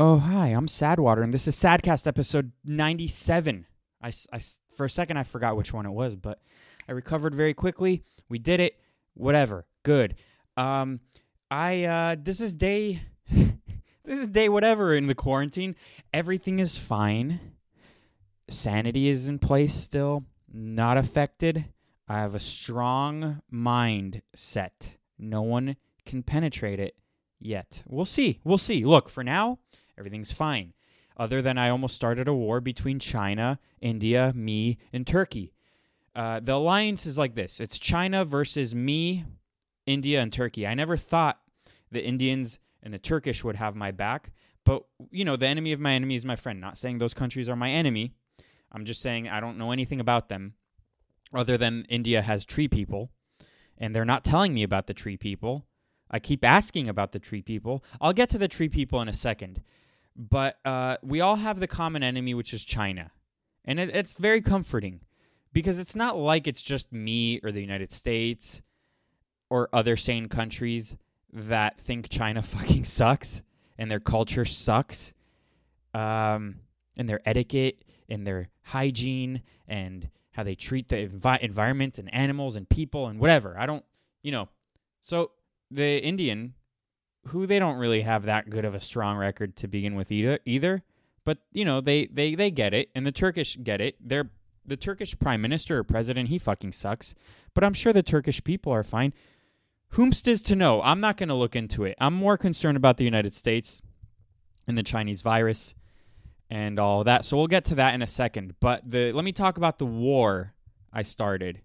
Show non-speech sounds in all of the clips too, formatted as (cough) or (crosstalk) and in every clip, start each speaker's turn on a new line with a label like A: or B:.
A: Oh, hi, I'm Sadwater, and this is Sadcast episode 97. I, I for a second, I forgot which one it was, but I recovered very quickly. We did it. Whatever. Good. Um, I, uh, this is day, (laughs) this is day whatever in the quarantine. Everything is fine. Sanity is in place still, not affected. I have a strong mind set. No one can penetrate it yet. We'll see. We'll see. Look, for now, everything's fine. Other than I almost started a war between China, India, me, and Turkey. Uh, the alliance is like this it's China versus me, India, and Turkey. I never thought the Indians and the Turkish would have my back, but, you know, the enemy of my enemy is my friend. Not saying those countries are my enemy. I'm just saying I don't know anything about them other than India has tree people, and they're not telling me about the tree people. I keep asking about the tree people. I'll get to the tree people in a second. But uh, we all have the common enemy, which is China. And it, it's very comforting because it's not like it's just me or the United States or other sane countries that think China (laughs) fucking sucks and their culture sucks um, and their etiquette and their hygiene and how they treat the envi- environment and animals and people and whatever. I don't, you know. So the Indian, who they don't really have that good of a strong record to begin with either, either. But you know they they they get it, and the Turkish get it. They're the Turkish prime minister or president. He fucking sucks. But I'm sure the Turkish people are fine. Whomst is to know? I'm not going to look into it. I'm more concerned about the United States and the Chinese virus and all that. So we'll get to that in a second. But the let me talk about the war I started.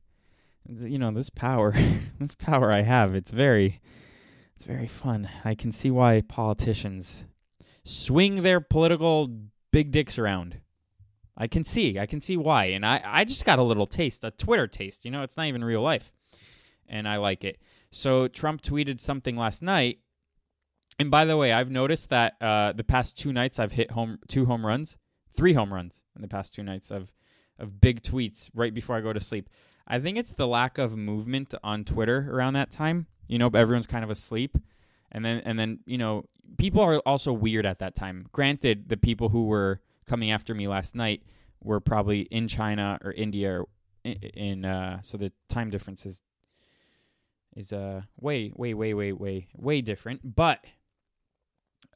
A: You know, this power, (laughs) this power I have, it's very it's very fun. I can see why politicians swing their political big dicks around. I can see. I can see why. And I I just got a little taste, a Twitter taste. You know, it's not even real life. And I like it. So Trump tweeted something last night and by the way, I've noticed that uh, the past two nights I've hit home two home runs, three home runs in the past two nights of of big tweets right before I go to sleep. I think it's the lack of movement on Twitter around that time. You know, everyone's kind of asleep, and then and then you know people are also weird at that time. Granted, the people who were coming after me last night were probably in China or India or in, in uh, so the time difference is is uh way way way way way way different, but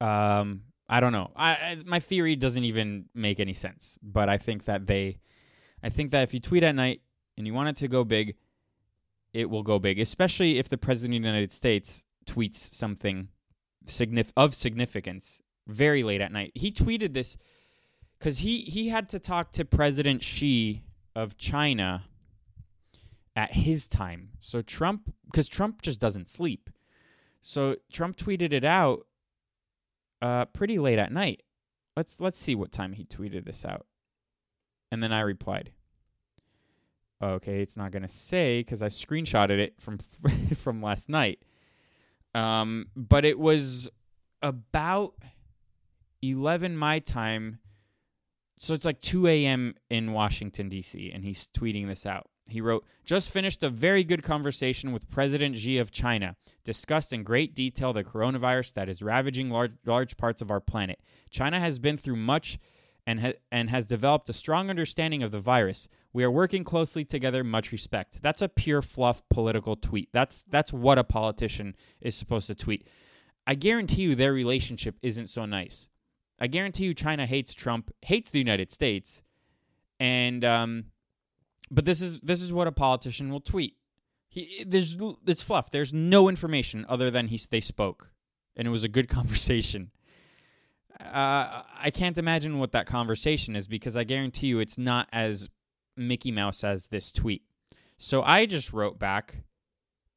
A: um, I don't know. I, I my theory doesn't even make any sense, but I think that they, I think that if you tweet at night and you want it to go big, it will go big. Especially if the president of the United States tweets something signif- of significance very late at night. He tweeted this because he he had to talk to President Xi of China at his time. So Trump, because Trump just doesn't sleep. So Trump tweeted it out uh, pretty late at night. Let's let's see what time he tweeted this out. And then I replied. Okay, it's not gonna say because I screenshotted it from (laughs) from last night. Um, but it was about eleven my time, so it's like two a.m. in Washington D.C. and he's tweeting this out. He wrote, just finished a very good conversation with President Xi of China, discussed in great detail the coronavirus that is ravaging large, large parts of our planet. China has been through much and, ha- and has developed a strong understanding of the virus. We are working closely together, much respect. That's a pure fluff political tweet. That's, that's what a politician is supposed to tweet. I guarantee you their relationship isn't so nice. I guarantee you China hates Trump, hates the United States, and um, but this is this is what a politician will tweet. He there's it's fluff. There's no information other than he they spoke, and it was a good (laughs) conversation. Uh, I can't imagine what that conversation is because I guarantee you it's not as Mickey Mouse as this tweet. So I just wrote back,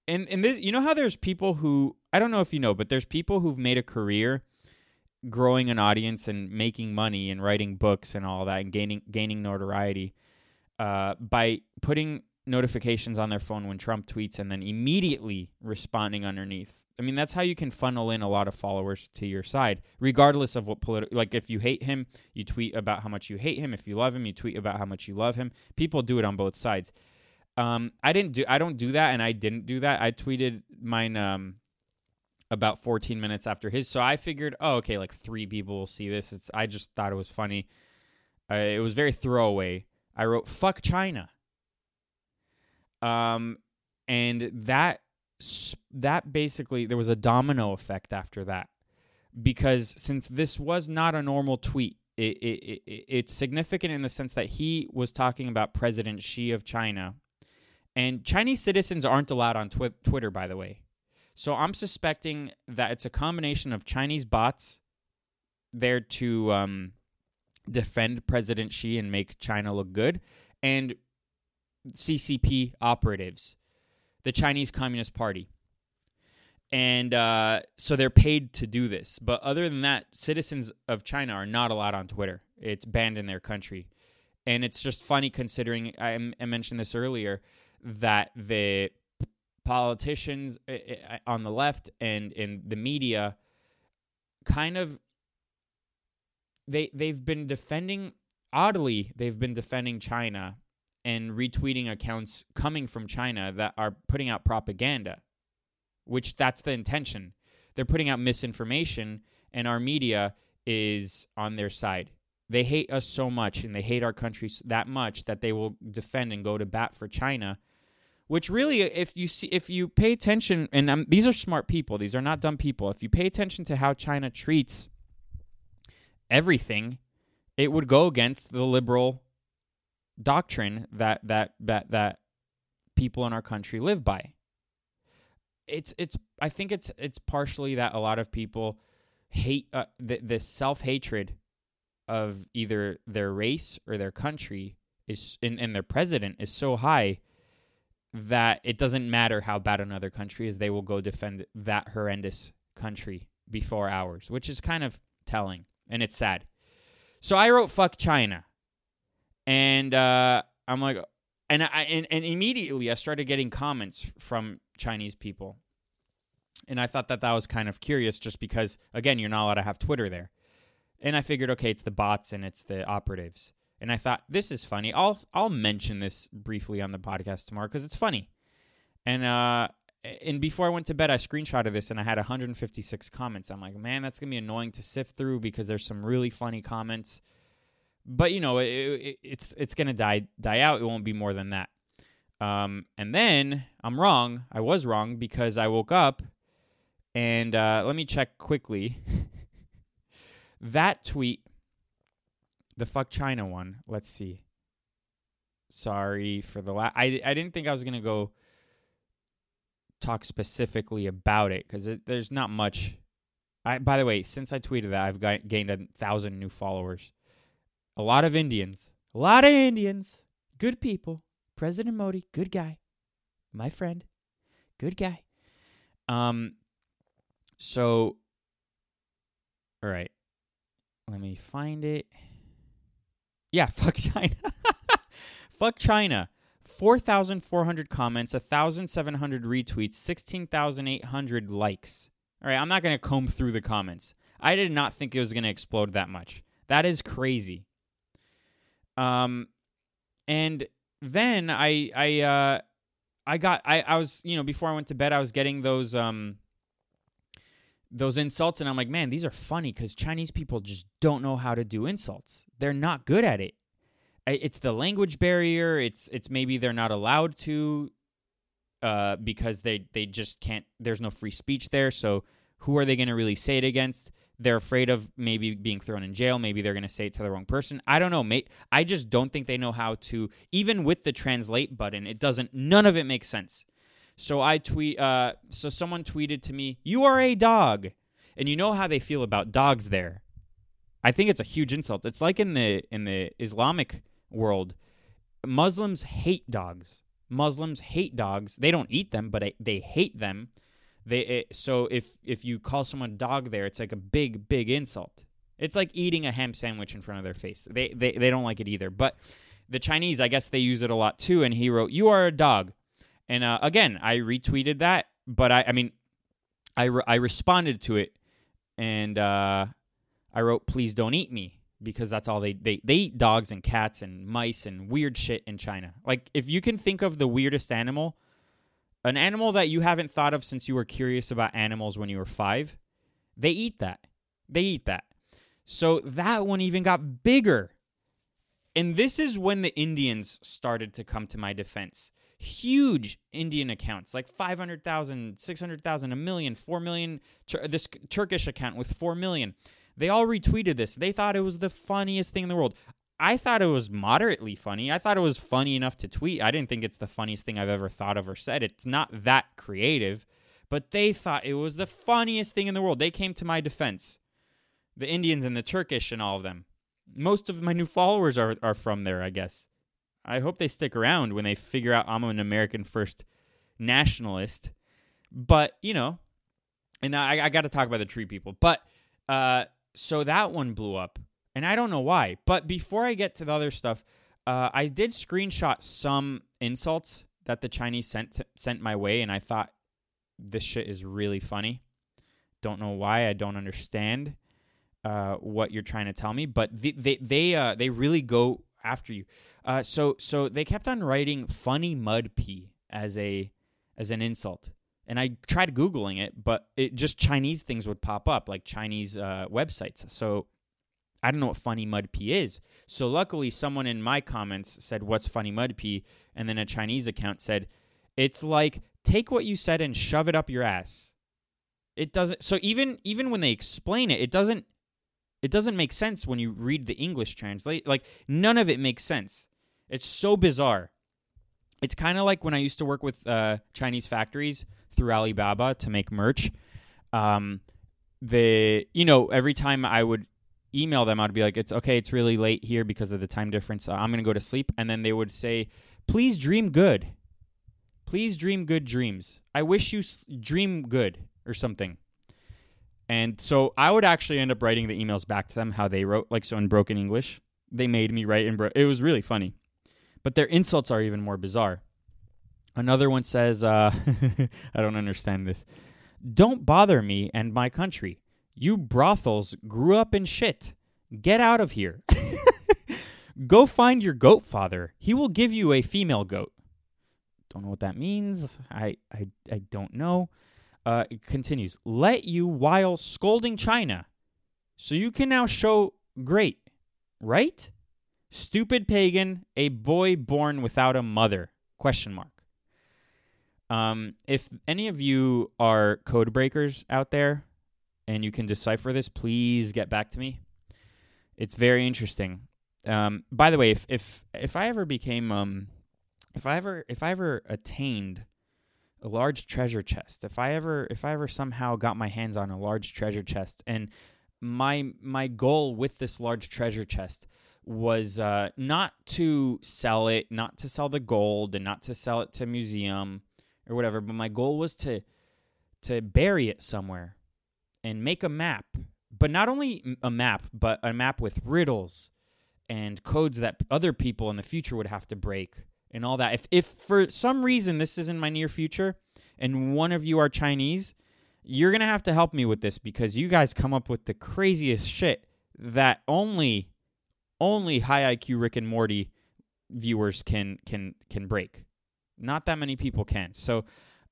A: and and this you know how there's people who I don't know if you know, but there's people who've made a career growing an audience and making money and writing books and all that and gaining gaining notoriety uh, by putting notifications on their phone when Trump tweets and then immediately responding underneath. I mean, that's how you can funnel in a lot of followers to your side, regardless of what political. Like, if you hate him, you tweet about how much you hate him. If you love him, you tweet about how much you love him. People do it on both sides. Um, I didn't do. I don't do that, and I didn't do that. I tweeted mine. Um, about 14 minutes after his. So I figured, oh, okay, like three people will see this. It's I just thought it was funny. Uh, it was very throwaway. I wrote "fuck China," um, and that that basically there was a domino effect after that because since this was not a normal tweet, it, it, it, it's significant in the sense that he was talking about President Xi of China. And Chinese citizens aren't allowed on twi- Twitter, by the way. So I'm suspecting that it's a combination of Chinese bots there to um, defend President Xi and make China look good, and CCP operatives, the Chinese Communist Party and uh, so they're paid to do this. But other than that, citizens of China are not allowed on Twitter. It's banned in their country, and it's just funny considering I, I mentioned this earlier that the politicians uh, uh, on the left and in the media kind of they they've been defending oddly they've been defending China and retweeting accounts coming from China that are putting out propaganda which that's the intention. They're putting out misinformation, and our media is on their side. They hate us so much and they hate our country that much that they will defend and go to bat for China. Which really, if you see, if you pay attention, and um, these are smart people, these are not dumb people. If you pay attention to how China treats everything, it would go against the liberal doctrine that that that that people in our country live by. It's it's I think it's it's partially that a lot of people hate uh, the the self hatred of either their race or their country is and, and their president is so high that it doesn't matter how bad another country is they will go defend that horrendous country before ours which is kind of telling and it's sad. So i wrote fuck china and uh, i'm like and I and, and immediately I started getting comments from Chinese people, and I thought that that was kind of curious, just because again you're not allowed to have Twitter there, and I figured okay it's the bots and it's the operatives, and I thought this is funny. I'll I'll mention this briefly on the podcast tomorrow because it's funny, and uh and before I went to bed I screenshotted this and I had 156 comments. I'm like man that's gonna be annoying to sift through because there's some really funny comments but you know, it, it, it's it's gonna die die out. It won't be more than that. Um, and then I'm wrong. I was wrong because I woke up and uh, let me check quickly. (laughs) that tweet, the fuck China one. Let's see. Sorry for the last. I I didn't think I was gonna go talk specifically about it because there's not much. I by the way, since I tweeted that, I've got, gained a thousand new followers. A lot of Indians. A lot of Indians. Good people. President Modi, good guy. My friend. Good guy. Um so all right. Let me find it. Yeah, (laughs) fuck China. (laughs) fuck China. 4,400 comments, 1,700 retweets, 16,800 likes. All right, I'm not going to comb through the comments. I did not think it was going to explode that much. That is crazy. Um, and then I I uh I got I I was you know before I went to bed I was getting those um those insults and I'm like man these are funny because Chinese people just don't know how to do insults. They're not good at it. It's the language barrier. It's it's maybe they're not allowed to uh, because they they just can't. There's no free speech there. So who are they going to really say it against? They're afraid of maybe being thrown in jail. Maybe they're going to say it to the wrong person. I don't know. Mate, I just don't think they know how to. Even with the translate button, it doesn't. None of it makes sense. So I tweet. Uh, so someone tweeted to me, "You are a dog," and you know how they feel about dogs there. I think it's a huge insult. It's like in the in the Islamic world, Muslims hate dogs. Muslims hate dogs. They don't eat them, but they hate them they it, so if if you call someone dog there, it's like a big big insult. It's like eating a ham sandwich in front of their face. They they they don't like it either. But the Chinese, I guess they use it a lot too. And he wrote, "You are a dog." And uh, again, I retweeted that, but I I mean, I re- I responded to it, and uh, I wrote, "Please don't eat me." Because that's all they, they they eat dogs and cats and mice and weird shit in China. Like if you can think of the weirdest animal, An animal that you haven't thought of since you were curious about animals when you were five, they eat that. They eat that. So that one even got bigger. And this is when the Indians started to come to my defense. Huge Indian accounts, like 500,000, 600,000, a million, 4 million. This Turkish account with 4 million. They all retweeted this. They thought it was the funniest thing in the world. I thought it was moderately funny. I thought it was funny enough to tweet. I didn't think it's the funniest thing I've ever thought of or said. It's not that creative, but they thought it was the funniest thing in the world. They came to my defense. The Indians and the Turkish and all of them. Most of my new followers are, are from there, I guess. I hope they stick around when they figure out I'm an American first nationalist. But, you know, and I, I got to talk about the tree people. But, uh, so that one blew up and I don't know why. But before I get to the other stuff, uh, I did screenshot some insults that the Chinese sent sent my way, and I thought this shit is really funny. Don't know why. I don't understand uh, what you're trying to tell me, but they they they, uh, they really go after you. Uh, so so they kept on writing "funny mud pee" as a as an insult, and I tried googling it, but it just Chinese things would pop up, like Chinese uh, websites. So I don't know what funny mud pee is. So luckily, someone in my comments said, "What's funny mud pee?" And then a Chinese account said, "It's like take what you said and shove it up your ass." It doesn't. So even even when they explain it, it doesn't. It doesn't make sense when you read the English translate. Like none of it makes sense. It's so bizarre. It's kind of like when I used to work with uh, Chinese factories through Alibaba to make merch. Um, the you know every time I would email them, I'd be like, "It's okay. It's really late here because of the time difference. Uh, I'm gonna go to sleep." And then they would say, "Please dream good. Please dream good dreams. I wish you s- dream good or something." And so I would actually end up writing the emails back to them how they wrote, like so in broken English. They made me write in bro- it was really funny, but their insults are even more bizarre. Another one says, uh, (laughs) "I don't understand this. Don't bother me and my country." You brothels grew up in shit. Get out of here. (laughs) Go find your goat father. He will give you a female goat. Don't know what that means. I I, I don't know. Uh, it continues. Let you while scolding China. So you can now show great, right? Stupid pagan, a boy born without a mother. Question mark. Um, if any of you are code breakers out there, and you can decipher this, please get back to me. It's very interesting. Um, by the way, if if if I ever became um, if I ever if I ever attained a large treasure chest, if I ever if I ever somehow got my hands on a large treasure chest, and my my goal with this large treasure chest was uh, not to sell it, not to sell the gold, and not to sell it to a museum or whatever, but my goal was to to bury it somewhere and make a map, but not only a map, but a map with riddles and codes that other people in the future would have to break and all that. If if for some reason this is in my near future and one of you are Chinese, you're going to have to help me with this because you guys come up with the craziest shit that only only high IQ Rick and Morty viewers can can can break. Not that many people can. So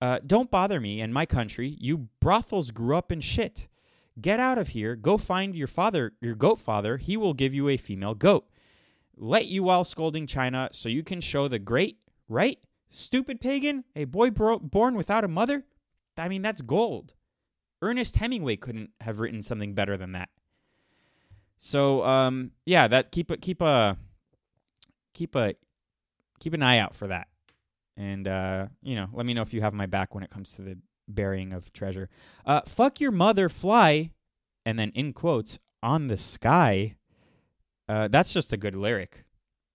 A: uh, don't bother me and my country. You brothels grew up in shit. Get out of here. Go find your father, your goat father. He will give you a female goat. Let you while scolding China so you can show the great, right? Stupid pagan, a boy bro- born without a mother? I mean, that's gold. Ernest Hemingway couldn't have written something better than that. So, um, yeah, that keep a keep a keep a keep an eye out for that. And uh, you know, let me know if you have my back when it comes to the burying of treasure. Uh, fuck your mother, fly, and then in quotes on the sky. Uh, that's just a good lyric.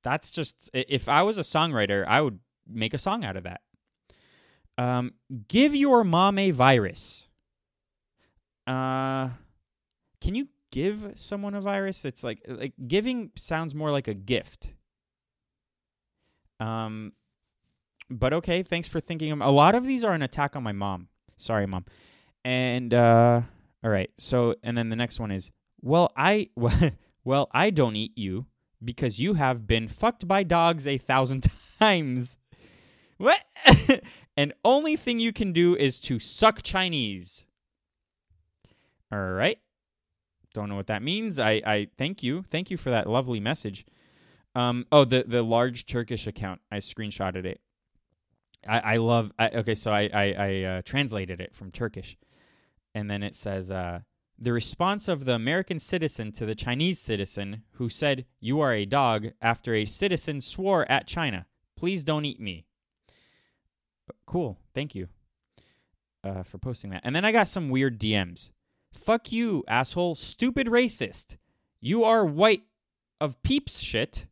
A: That's just if I was a songwriter, I would make a song out of that. Um, give your mom a virus. Uh, can you give someone a virus? It's like like giving sounds more like a gift. Um, but okay, thanks for thinking. A lot of these are an attack on my mom. Sorry, mom. And uh, all right. So and then the next one is well, I (laughs) well I don't eat you because you have been fucked by dogs a thousand (laughs) times. what? (laughs) and only thing you can do is to suck Chinese. All right. Don't know what that means. I, I thank you. Thank you for that lovely message. Um, oh, the, the large Turkish account. I screenshotted it. I, I love. I, okay, so I I, I uh, translated it from Turkish, and then it says uh, the response of the American citizen to the Chinese citizen who said "You are a dog" after a citizen swore at China. Please don't eat me. Cool. Thank you uh, for posting that. And then I got some weird DMs. Fuck you, asshole. Stupid racist. You are white of peeps shit.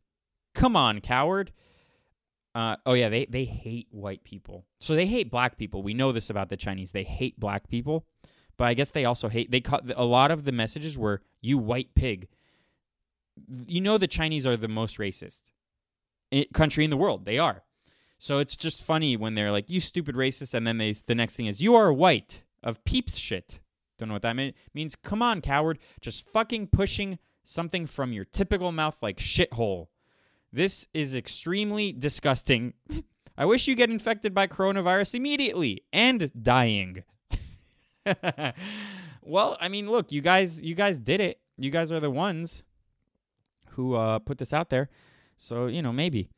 A: Come on, coward. Uh, oh yeah, they they hate white people. So they hate black people. We know this about the Chinese. They hate black people, but I guess they also hate. They cut a lot of the messages were "you white pig." You know the Chinese are the most racist country in the world. They are. So it's just funny when they're like, "You stupid racist," and then they the next thing is, "You are white of peeps shit." Don't know what that mean, means. Come on, coward, just fucking pushing something from your typical mouth like shithole. This is extremely disgusting. I wish you get infected by coronavirus immediately and dying. (laughs) well, I mean, look, you guys you guys did it. You guys are the ones who uh, put this out there. So, you know, maybe.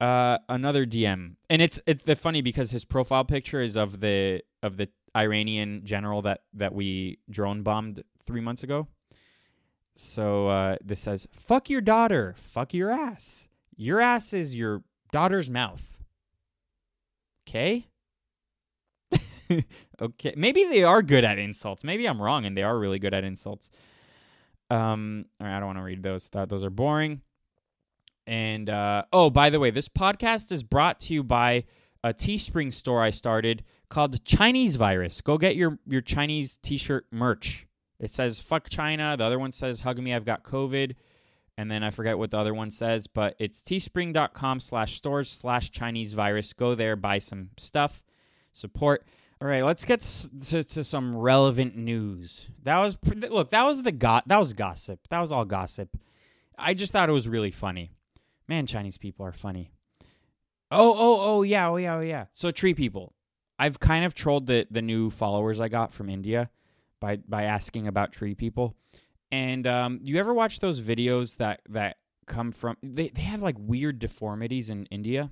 A: Uh, another DM. And it's it's the funny because his profile picture is of the of the Iranian general that that we drone bombed 3 months ago. So uh, this says, "Fuck your daughter, fuck your ass." Your ass is your daughter's mouth. Okay? (laughs) okay. Maybe they are good at insults. Maybe I'm wrong and they are really good at insults. Um, I don't want to read those. Thought those are boring. And uh, oh, by the way, this podcast is brought to you by a Teespring store I started called Chinese Virus. Go get your your Chinese T-shirt merch. It says "fuck China." The other one says "hug me, I've got COVID." And then I forget what the other one says, but it's teespring.com slash stores slash Chinese virus. Go there, buy some stuff, support. All right, let's get to, to some relevant news. That was look, that was the go- that was gossip. That was all gossip. I just thought it was really funny. Man, Chinese people are funny. Oh, oh, oh, yeah, oh, yeah, oh, yeah. So tree people. I've kind of trolled the the new followers I got from India by by asking about tree people. And um, you ever watch those videos that that come from they, they have like weird deformities in India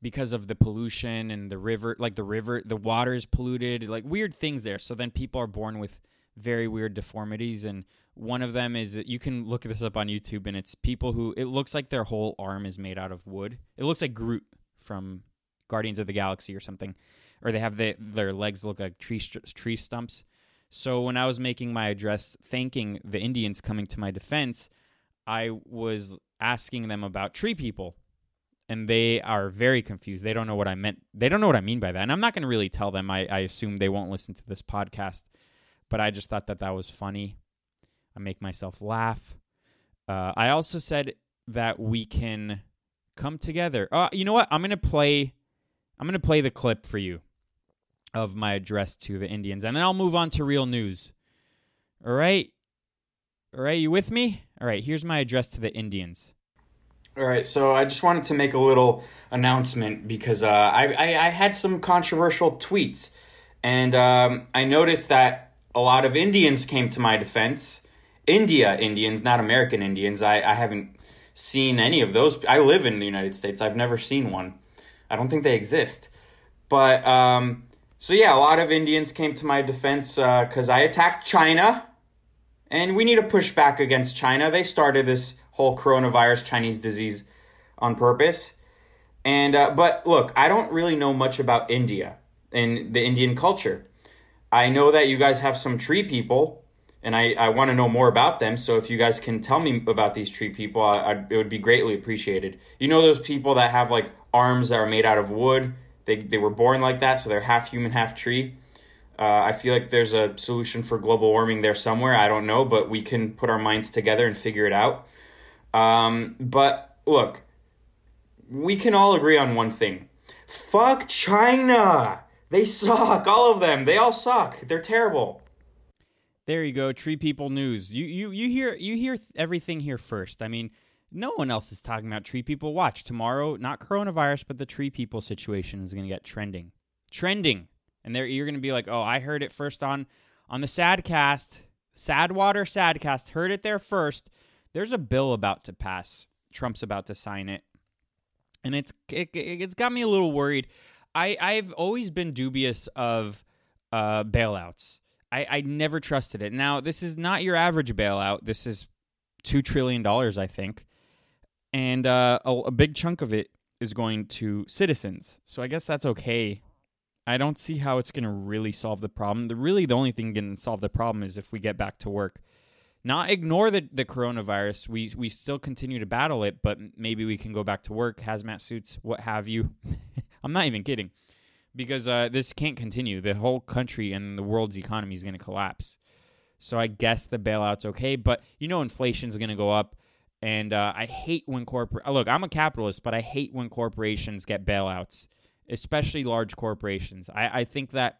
A: because of the pollution and the river like the river the water is polluted like weird things there so then people are born with very weird deformities and one of them is you can look this up on YouTube and it's people who it looks like their whole arm is made out of wood. It looks like Groot from Guardians of the Galaxy or something, or they have the, their legs look like tree tree stumps. So when I was making my address thanking the Indians coming to my defense, I was asking them about tree people. And they are very confused. They don't know what I meant. They don't know what I mean by that. And I'm not going to really tell them. I, I assume they won't listen to this podcast. But I just thought that that was funny. I make myself laugh. Uh, I also said that we can come together. Uh, you know what? I'm gonna play. I'm gonna play the clip for you of my address to the Indians, and then I'll move on to real news. All right, all right, you with me? All right, here's my address to the Indians.
B: All right, so I just wanted to make a little announcement because uh, I, I, I had some controversial tweets, and um, I noticed that a lot of Indians came to my defense. India Indians, not American Indians. I, I haven't seen any of those. I live in the United States. I've never seen one. I don't think they exist. But um, so yeah, a lot of Indians came to my defense because uh, I attacked China, and we need to push back against China. They started this whole coronavirus Chinese disease on purpose. And uh, but look, I don't really know much about India and the Indian culture. I know that you guys have some tree people, and I, I want to know more about them. So if you guys can tell me about these tree people, I, I, it would be greatly appreciated. You know those people that have like arms that are made out of wood they, they were born like that, so they're half human, half tree. Uh, I feel like there's a solution for global warming there somewhere. I don't know, but we can put our minds together and figure it out. Um, but look, we can all agree on one thing fuck China! They suck, all of them. They all suck. They're terrible.
A: There you go, Tree People News. You you you hear you hear everything here first. I mean, No one else is talking about tree people. Watch tomorrow, not coronavirus, but the tree people situation is going to get trending, trending, and there you're going to be like, oh, I heard it first on on the Sadcast, Sadwater Sadcast, heard it there first. There's a bill about to pass. Trump's about to sign it, and it's it, it's got me a little worried. I I've always been dubious of uh, bailouts. I, I never trusted it. Now this is not your average bailout. This is two trillion dollars, I think, and uh, a, a big chunk of it is going to citizens. So I guess that's okay. I don't see how it's going to really solve the problem. The really the only thing to solve the problem is if we get back to work. Not ignore the, the coronavirus. We we still continue to battle it, but maybe we can go back to work, hazmat suits, what have you. (laughs) I'm not even kidding, because uh, this can't continue. The whole country and the world's economy is going to collapse. So I guess the bailout's okay, but you know inflation's going to go up, and uh, I hate when corporate. Look, I'm a capitalist, but I hate when corporations get bailouts, especially large corporations. I, I think that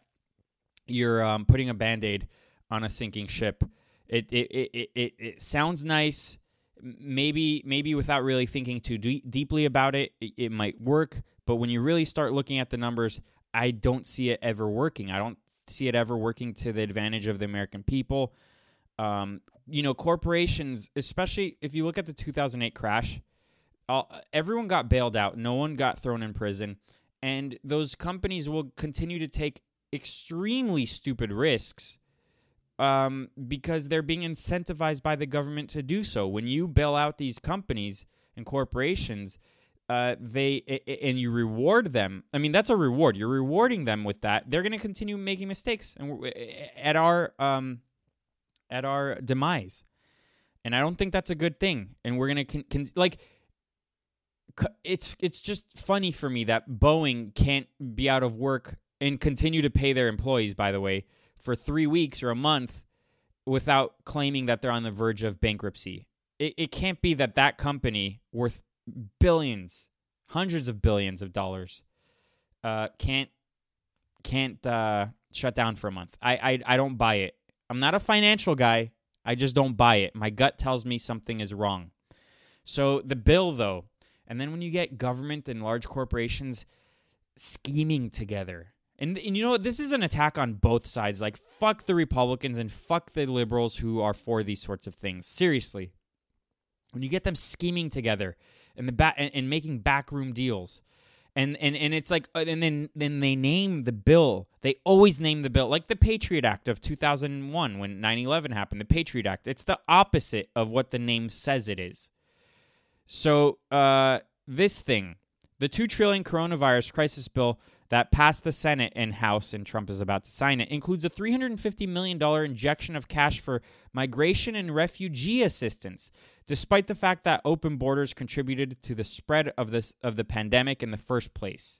A: you're um, putting a band aid on a sinking ship. It it, it, it, it sounds nice. Maybe maybe without really thinking too de- deeply about it, it, it might work. But when you really start looking at the numbers, I don't see it ever working. I don't see it ever working to the advantage of the American people. Um, you know, corporations, especially if you look at the 2008 crash, all, everyone got bailed out. No one got thrown in prison. And those companies will continue to take extremely stupid risks um, because they're being incentivized by the government to do so. When you bail out these companies and corporations, uh, they and you reward them. I mean, that's a reward. You're rewarding them with that. They're going to continue making mistakes, and at our um, at our demise. And I don't think that's a good thing. And we're going to con- con- like it's it's just funny for me that Boeing can't be out of work and continue to pay their employees. By the way, for three weeks or a month without claiming that they're on the verge of bankruptcy. It, it can't be that that company worth billions, hundreds of billions of dollars, uh, can't can't uh, shut down for a month. I, I I don't buy it. I'm not a financial guy. I just don't buy it. My gut tells me something is wrong. So the bill, though, and then when you get government and large corporations scheming together, and, and you know what? this is an attack on both sides. Like fuck the Republicans and fuck the liberals who are for these sorts of things. Seriously, when you get them scheming together and the back and, and, making backroom deals, and and and it's like, uh, and then then they name the bill. They always name the bill like the Patriot Act of 2001 when 9/11 happened. The Patriot Act. It's the opposite of what the name says it is. So uh, this thing, the two trillion coronavirus crisis bill that passed the Senate and House, and Trump is about to sign it, includes a $350 million injection of cash for migration and refugee assistance, despite the fact that open borders contributed to the spread of, this, of the pandemic in the first place.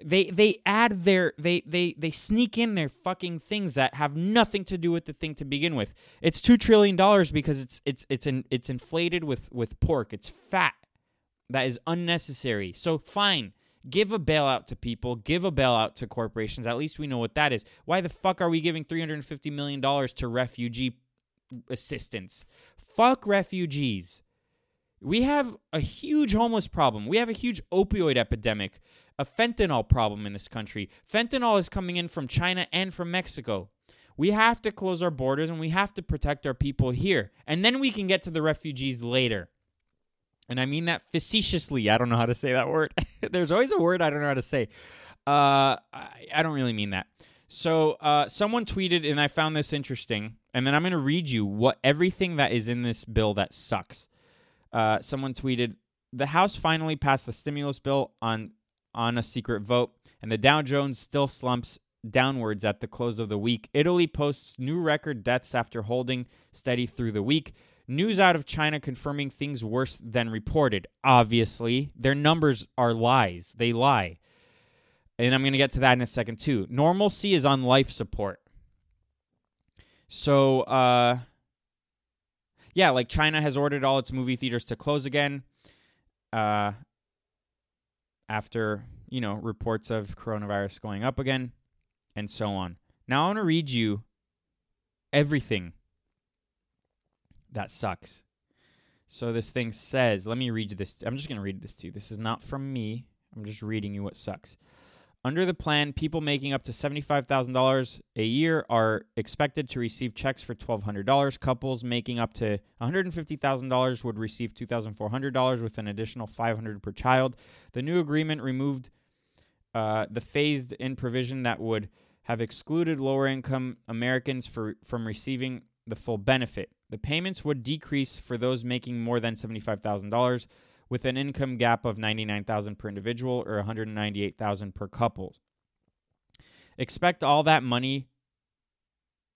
A: They they add their they they they sneak in their fucking things that have nothing to do with the thing to begin with. It's two trillion dollars because it's it's it's in, it's inflated with with pork. It's fat that is unnecessary. So fine, Give a bailout to people, give a bailout to corporations. At least we know what that is. Why the fuck are we giving $350 million to refugee assistance? Fuck refugees. We have a huge homeless problem. We have a huge opioid epidemic, a fentanyl problem in this country. Fentanyl is coming in from China and from Mexico. We have to close our borders and we have to protect our people here. And then we can get to the refugees later. And I mean that facetiously. I don't know how to say that word. (laughs) There's always a word I don't know how to say. Uh, I, I don't really mean that. So uh, someone tweeted, and I found this interesting. And then I'm going to read you what everything that is in this bill that sucks. Uh, someone tweeted, "The House finally passed the stimulus bill on on a secret vote, and the Dow Jones still slumps downwards at the close of the week. Italy posts new record deaths after holding steady through the week." News out of China confirming things worse than reported. Obviously, their numbers are lies. They lie. And I'm going to get to that in a second, too. Normalcy is on life support. So, uh, yeah, like China has ordered all its movie theaters to close again uh, after, you know, reports of coronavirus going up again and so on. Now, I want to read you everything that sucks. So this thing says, let me read this. I'm just going to read this to you. This is not from me. I'm just reading you what sucks. Under the plan, people making up to $75,000 a year are expected to receive checks for $1,200. Couples making up to $150,000 would receive $2,400 with an additional $500 per child. The new agreement removed uh, the phased in provision that would have excluded lower income Americans for, from receiving the full benefit. The payments would decrease for those making more than $75,000 with an income gap of 99,000 per individual or 198,000 per couple. Expect all that money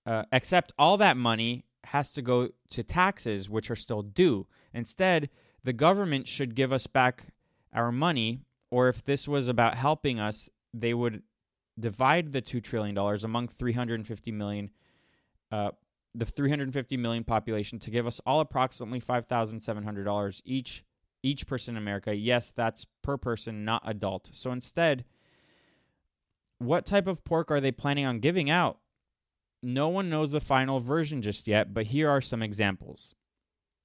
A: uh, except all that money has to go to taxes which are still due. Instead, the government should give us back our money or if this was about helping us, they would divide the 2 trillion dollars among 350 million uh, the 350 million population to give us all approximately $5,700 each each person in America. Yes, that's per person, not adult. So instead, what type of pork are they planning on giving out? No one knows the final version just yet, but here are some examples.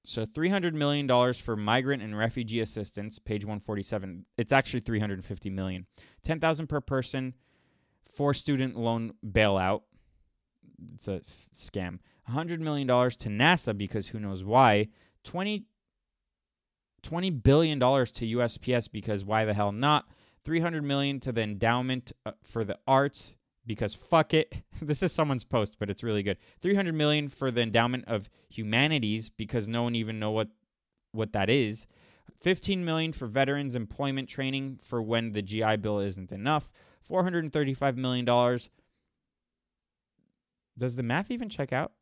A: So $300 million for migrant and refugee assistance, page 147. It's actually 350 million. 10,000 per person for student loan bailout. It's a scam. $100 million to NASA because who knows why, 20, $20 billion to USPS because why the hell not, 300 million to the endowment uh, for the arts because fuck it. (laughs) this is someone's post, but it's really good. 300 million for the endowment of humanities because no one even know what what that is. 15 million for veterans employment training for when the GI bill isn't enough. 435 million dollars. Does the math even check out?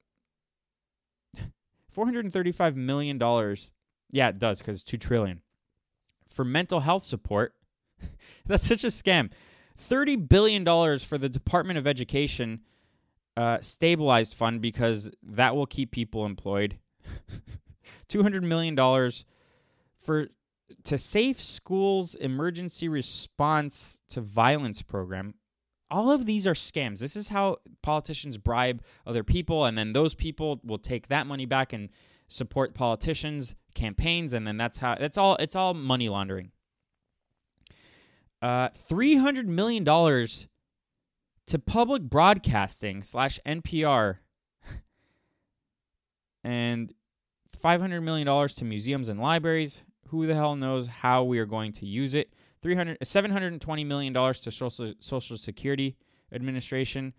A: 435 million dollars. Yeah, it does cuz it's 2 trillion. For mental health support. (laughs) That's such a scam. $30 billion for the Department of Education uh, stabilized fund because that will keep people employed. (laughs) $200 million for to safe schools emergency response to violence program all of these are scams this is how politicians bribe other people and then those people will take that money back and support politicians campaigns and then that's how it's all it's all money laundering uh, $300 million to public broadcasting slash NPR (laughs) and $500 million to museums and libraries. Who the hell knows how we are going to use it? 300, $720 million to Social, Social Security Administration.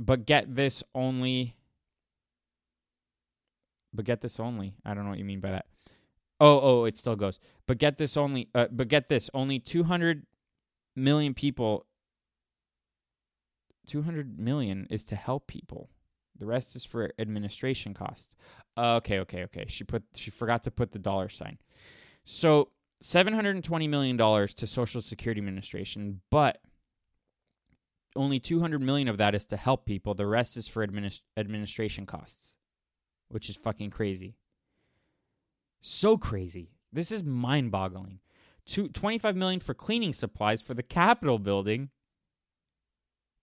A: But get this only. But get this only. I don't know what you mean by that. Oh, oh, it still goes. But get this only uh, but get this, only 200 million people 200 million is to help people. The rest is for administration costs. Uh, okay, okay, okay. She put she forgot to put the dollar sign. So, 720 million dollars to Social Security Administration, but only 200 million of that is to help people. The rest is for administ- administration costs, which is fucking crazy. So crazy. This is mind-boggling. Two, 25 million for cleaning supplies for the Capitol building.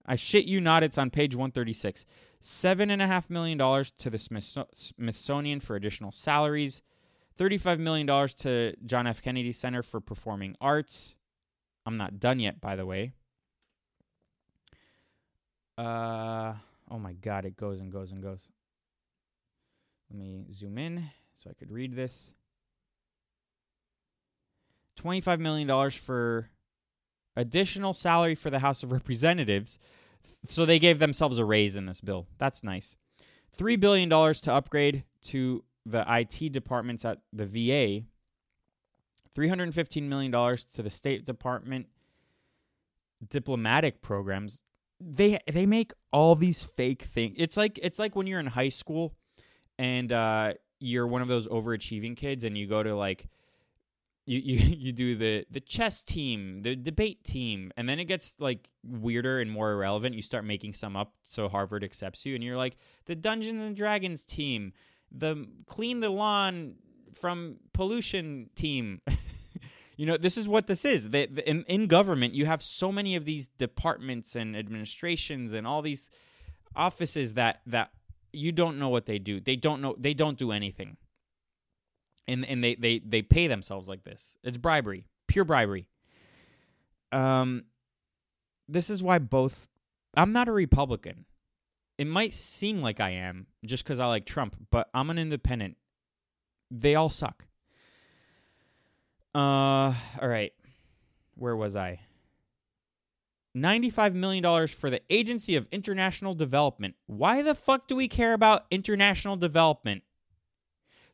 A: I shit you not, it's on page 136. Seven and a half million dollars to the Smithsonian for additional salaries. $35 million to John F. Kennedy Center for Performing Arts. I'm not done yet, by the way. Uh, oh my God, it goes and goes and goes. Let me zoom in so I could read this. $25 million for additional salary for the House of Representatives. So they gave themselves a raise in this bill. That's nice. $3 billion to upgrade to the IT departments at the VA. $315 million to the State Department diplomatic programs. They they make all these fake things. It's like it's like when you're in high school and uh, you're one of those overachieving kids and you go to like you, you (laughs) you do the the chess team, the debate team, and then it gets like weirder and more irrelevant. You start making some up so Harvard accepts you, and you're like the Dungeons and Dragons team, the clean the lawn from pollution team. (laughs) you know, this is what this is. The, the, in in government, you have so many of these departments and administrations and all these offices that that you don't know what they do. They don't know. They don't do anything. and and they they they pay themselves like this. It's bribery, pure bribery. Um, this is why both. I'm not a Republican. It might seem like I am just because I like Trump, but I'm an independent. They all suck. Uh, all right. Where was I? $95 million for the Agency of International Development. Why the fuck do we care about international development?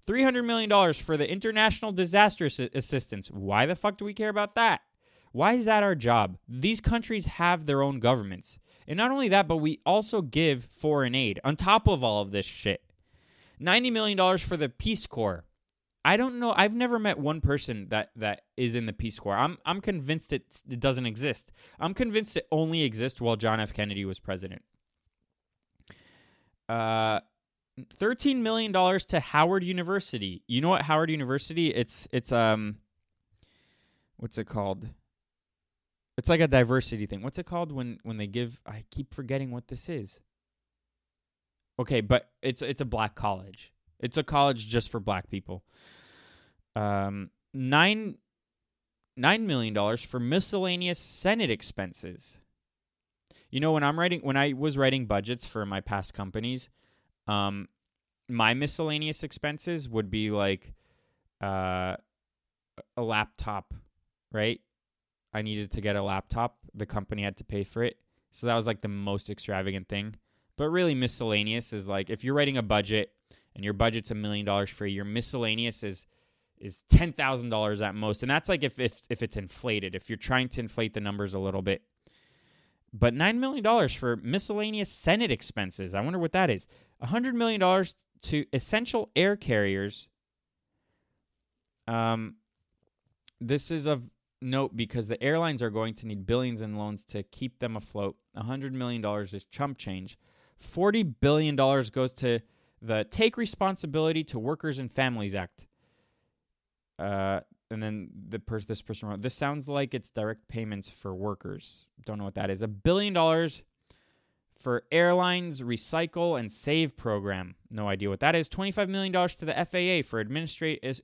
A: $300 million for the International Disaster Assistance. Why the fuck do we care about that? Why is that our job? These countries have their own governments. And not only that, but we also give foreign aid on top of all of this shit. $90 million for the Peace Corps. I don't know. I've never met one person that that is in the Peace Corps. I'm I'm convinced it, it doesn't exist. I'm convinced it only exists while John F. Kennedy was president. Uh, thirteen million dollars to Howard University. You know what Howard University? It's it's um, what's it called? It's like a diversity thing. What's it called when when they give? I keep forgetting what this is. Okay, but it's it's a black college. It's a college just for black people. Um, nine nine million dollars for miscellaneous Senate expenses. You know, when I'm writing, when I was writing budgets for my past companies, um, my miscellaneous expenses would be like uh, a laptop, right? I needed to get a laptop. The company had to pay for it. So that was like the most extravagant thing. But really, miscellaneous is like if you're writing a budget and your budget's a million dollars a year, miscellaneous is is ten thousand dollars at most, and that's like if if if it's inflated. If you're trying to inflate the numbers a little bit, but nine million dollars for miscellaneous Senate expenses. I wonder what that is. Hundred million dollars to essential air carriers. Um, this is of note because the airlines are going to need billions in loans to keep them afloat. A hundred million dollars is chump change. Forty billion dollars goes to the Take Responsibility to Workers and Families Act. Uh, and then the person, this person wrote, this sounds like it's direct payments for workers. Don't know what that is. A billion dollars for airlines recycle and save program. No idea what that is. $25 million to the FAA for administrative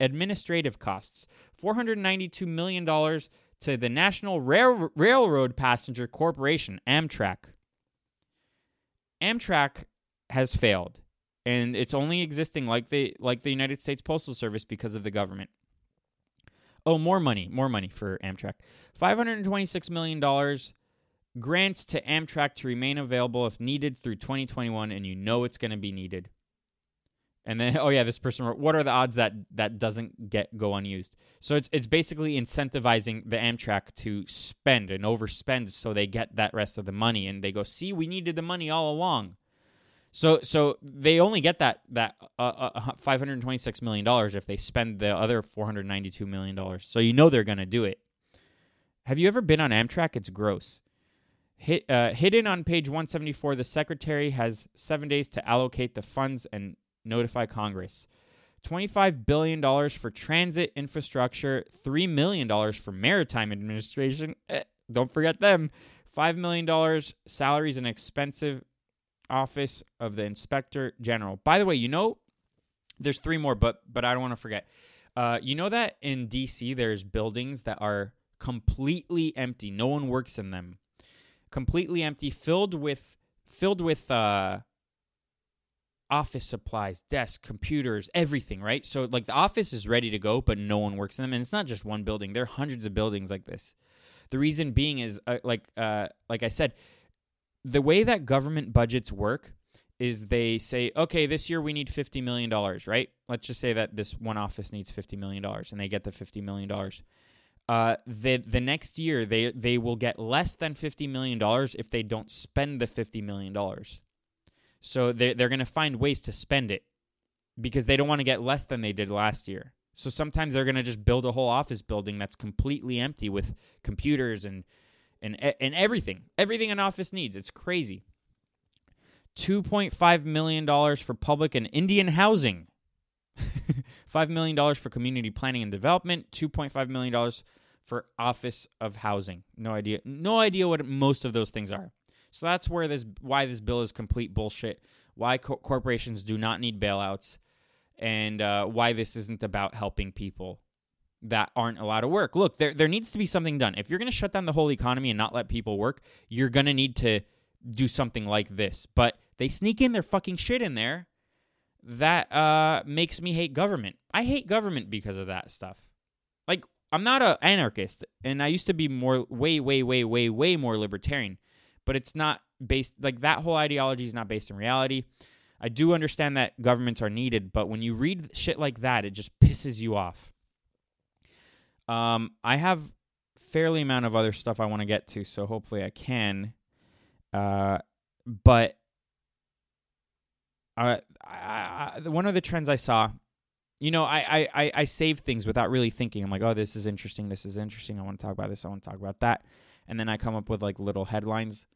A: administrative costs. $492 million to the National Rail- Railroad Passenger Corporation, Amtrak. Amtrak has failed and it's only existing like the like the United States Postal Service because of the government. Oh, more money, more money for Amtrak. Five hundred and twenty-six million dollars grants to Amtrak to remain available if needed through 2021, and you know it's going to be needed. And then, (laughs) oh yeah, this person wrote, "What are the odds that that doesn't get go unused?" So it's it's basically incentivizing the Amtrak to spend and overspend so they get that rest of the money, and they go, "See, we needed the money all along." So so they only get that that uh, uh, 526 million dollars if they spend the other 492 million dollars. So you know they're going to do it. Have you ever been on Amtrak? It's gross. Hit, uh, hidden on page 174, the secretary has seven days to allocate the funds and notify Congress. $25 billion for transit infrastructure, $3 million for maritime administration. Eh, don't forget them. $5 million salaries and expensive Office of the Inspector General. By the way, you know, there's three more, but but I don't want to forget. Uh, you know that in DC there's buildings that are completely empty. No one works in them. Completely empty, filled with filled with uh, office supplies, desks, computers, everything, right? So like the office is ready to go, but no one works in them, and it's not just one building. There are hundreds of buildings like this. The reason being is uh, like uh, like I said, the way that government budgets work is they say, okay, this year we need $50 million, right? Let's just say that this one office needs $50 million and they get the $50 million. Uh, the, the next year, they, they will get less than $50 million if they don't spend the $50 million. So they, they're to find ways to spend it because they don't want to get less than they did last year. So sometimes they're to just build a whole office building that's completely empty with computers and and and everything, everything an office needs. It's crazy. $2.5 million for public and Indian housing. (laughs) $5 million for community planning and development. $2.5 million for office of housing. No idea. No idea what most of those things are. So that's where this why this bill is complete bullshit. Why co- corporations do not need bailouts. and uh, why this isn't about helping people that aren't allowed to work. Look, there there needs to be something done. If you're going to shut down the whole economy and not let people work, you're going to need to do something like this. But they sneak in their fucking shit in there. That uh, makes me hate government. I hate government because of that stuff. Like I'm not an anarchist, and I used to be more, way, way, way, way, way more libertarian. But it's not based like that whole ideology is not based in reality. I do understand that governments are needed, but when you read shit like that, it just pisses you off. Um, I have fairly amount of other stuff I want to get to, so hopefully I can. Uh, but I, I, one of the trends I saw, you know, I, I, I save things without really thinking. I'm like, oh, this is interesting. This is interesting. I want to talk about this. I want to talk about that. And then I come up with like little headlines.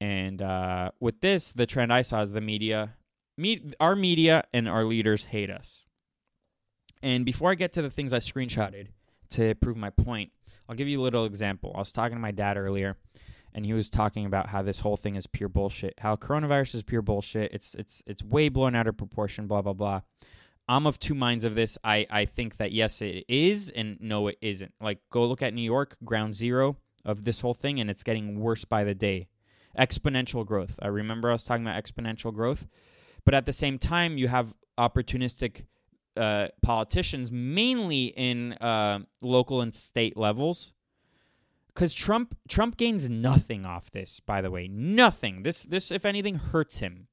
A: And uh, with this, the trend I saw is the media me, our media and our leaders hate us. And before I get to the things I screenshotted to prove my point, I'll give you a little example. I was talking to my dad earlier, and he was talking about how this whole thing is pure bullshit. How coronavirus is pure bullshit. It's it's it's way blown out of proportion. Blah blah blah. I'm of two minds of this. I I think that yes, it is, and no, it isn't. Like go look at New York, ground zero of this whole thing, and it's getting worse by the day. Exponential growth. I remember I was talking about exponential growth. But at the same time, you have opportunistic uh, politicians, mainly in uh, local and state levels. Because Trump Trump gains nothing off this, by the way, nothing. This this if anything hurts him.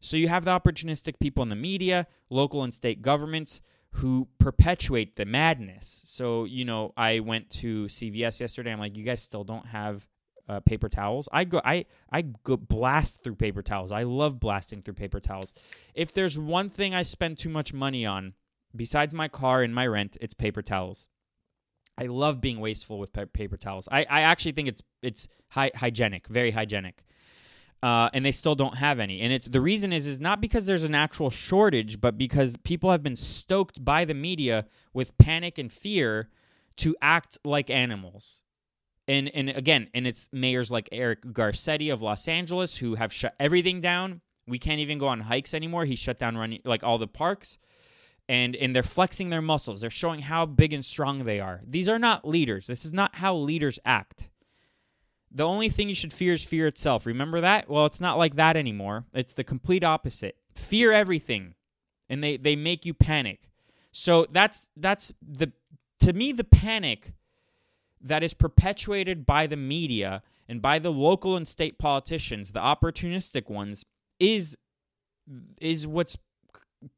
A: So you have the opportunistic people in the media, local and state governments who perpetuate the madness. So you know, I went to CVS yesterday. I'm like, you guys still don't have uh, paper towels. I go I I go blast through paper towels. I love blasting through paper towels. If there's one thing I spend too much money on besides my car and my rent, it's paper towels. I love being wasteful with paper towels. I, I actually think it's it's hy- hygienic, very hygienic. Uh, and they still don't have any. And it's the reason is is not because there's an actual shortage, but because people have been stoked by the media with panic and fear to act like animals and and again, and it's mayors like Eric Garcetti of Los Angeles who have shut everything down. We can't even go on hikes anymore. He shut down running like all the parks. And and they're flexing their muscles. They're showing how big and strong they are. These are not leaders. This is not how leaders act. The only thing you should fear is fear itself. Remember that? Well, it's not like that anymore. It's the complete opposite. Fear everything. And they they make you panic. So that's that's the to me the panic that is perpetuated by the media and by the local and state politicians, the opportunistic ones, is is what's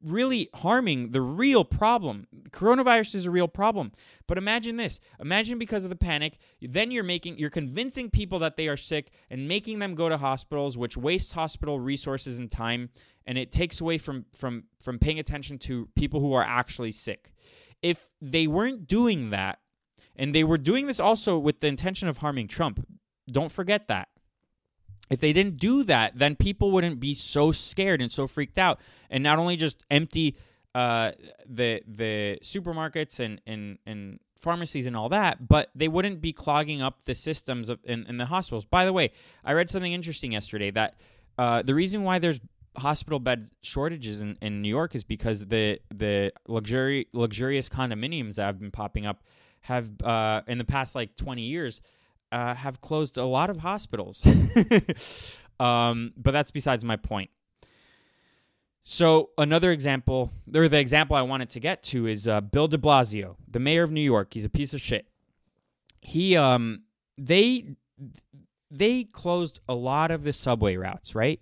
A: really harming the real problem. Coronavirus is a real problem. But imagine this. Imagine because of the panic, then you're making you're convincing people that they are sick and making them go to hospitals, which wastes hospital resources and time and it takes away from from from paying attention to people who are actually sick. If they weren't doing that, and they were doing this also with the intention of harming Trump. Don't forget that. If they didn't do that, then people wouldn't be so scared and so freaked out, and not only just empty uh, the the supermarkets and, and and pharmacies and all that, but they wouldn't be clogging up the systems of in, in the hospitals. By the way, I read something interesting yesterday that uh, the reason why there's hospital bed shortages in, in New York is because the the luxury luxurious condominiums that have been popping up have uh, in the past like 20 years uh, have closed a lot of hospitals. (laughs) um, but that's besides my point. So another example, or the example I wanted to get to is uh, Bill De Blasio, the mayor of New York. He's a piece of shit. He, um, they, they closed a lot of the subway routes, right?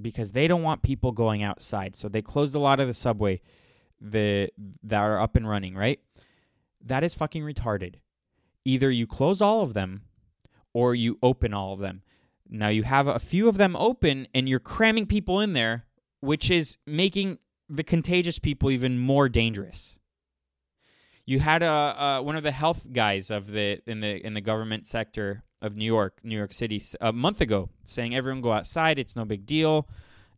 A: Because they don't want people going outside, so they closed a lot of the subway, the that are up and running, right? That is fucking retarded. Either you close all of them or you open all of them. Now you have a few of them open and you're cramming people in there, which is making the contagious people even more dangerous. You had a, a one of the health guys of the in the in the government sector of New York, New York City, a month ago, saying everyone go outside. It's no big deal.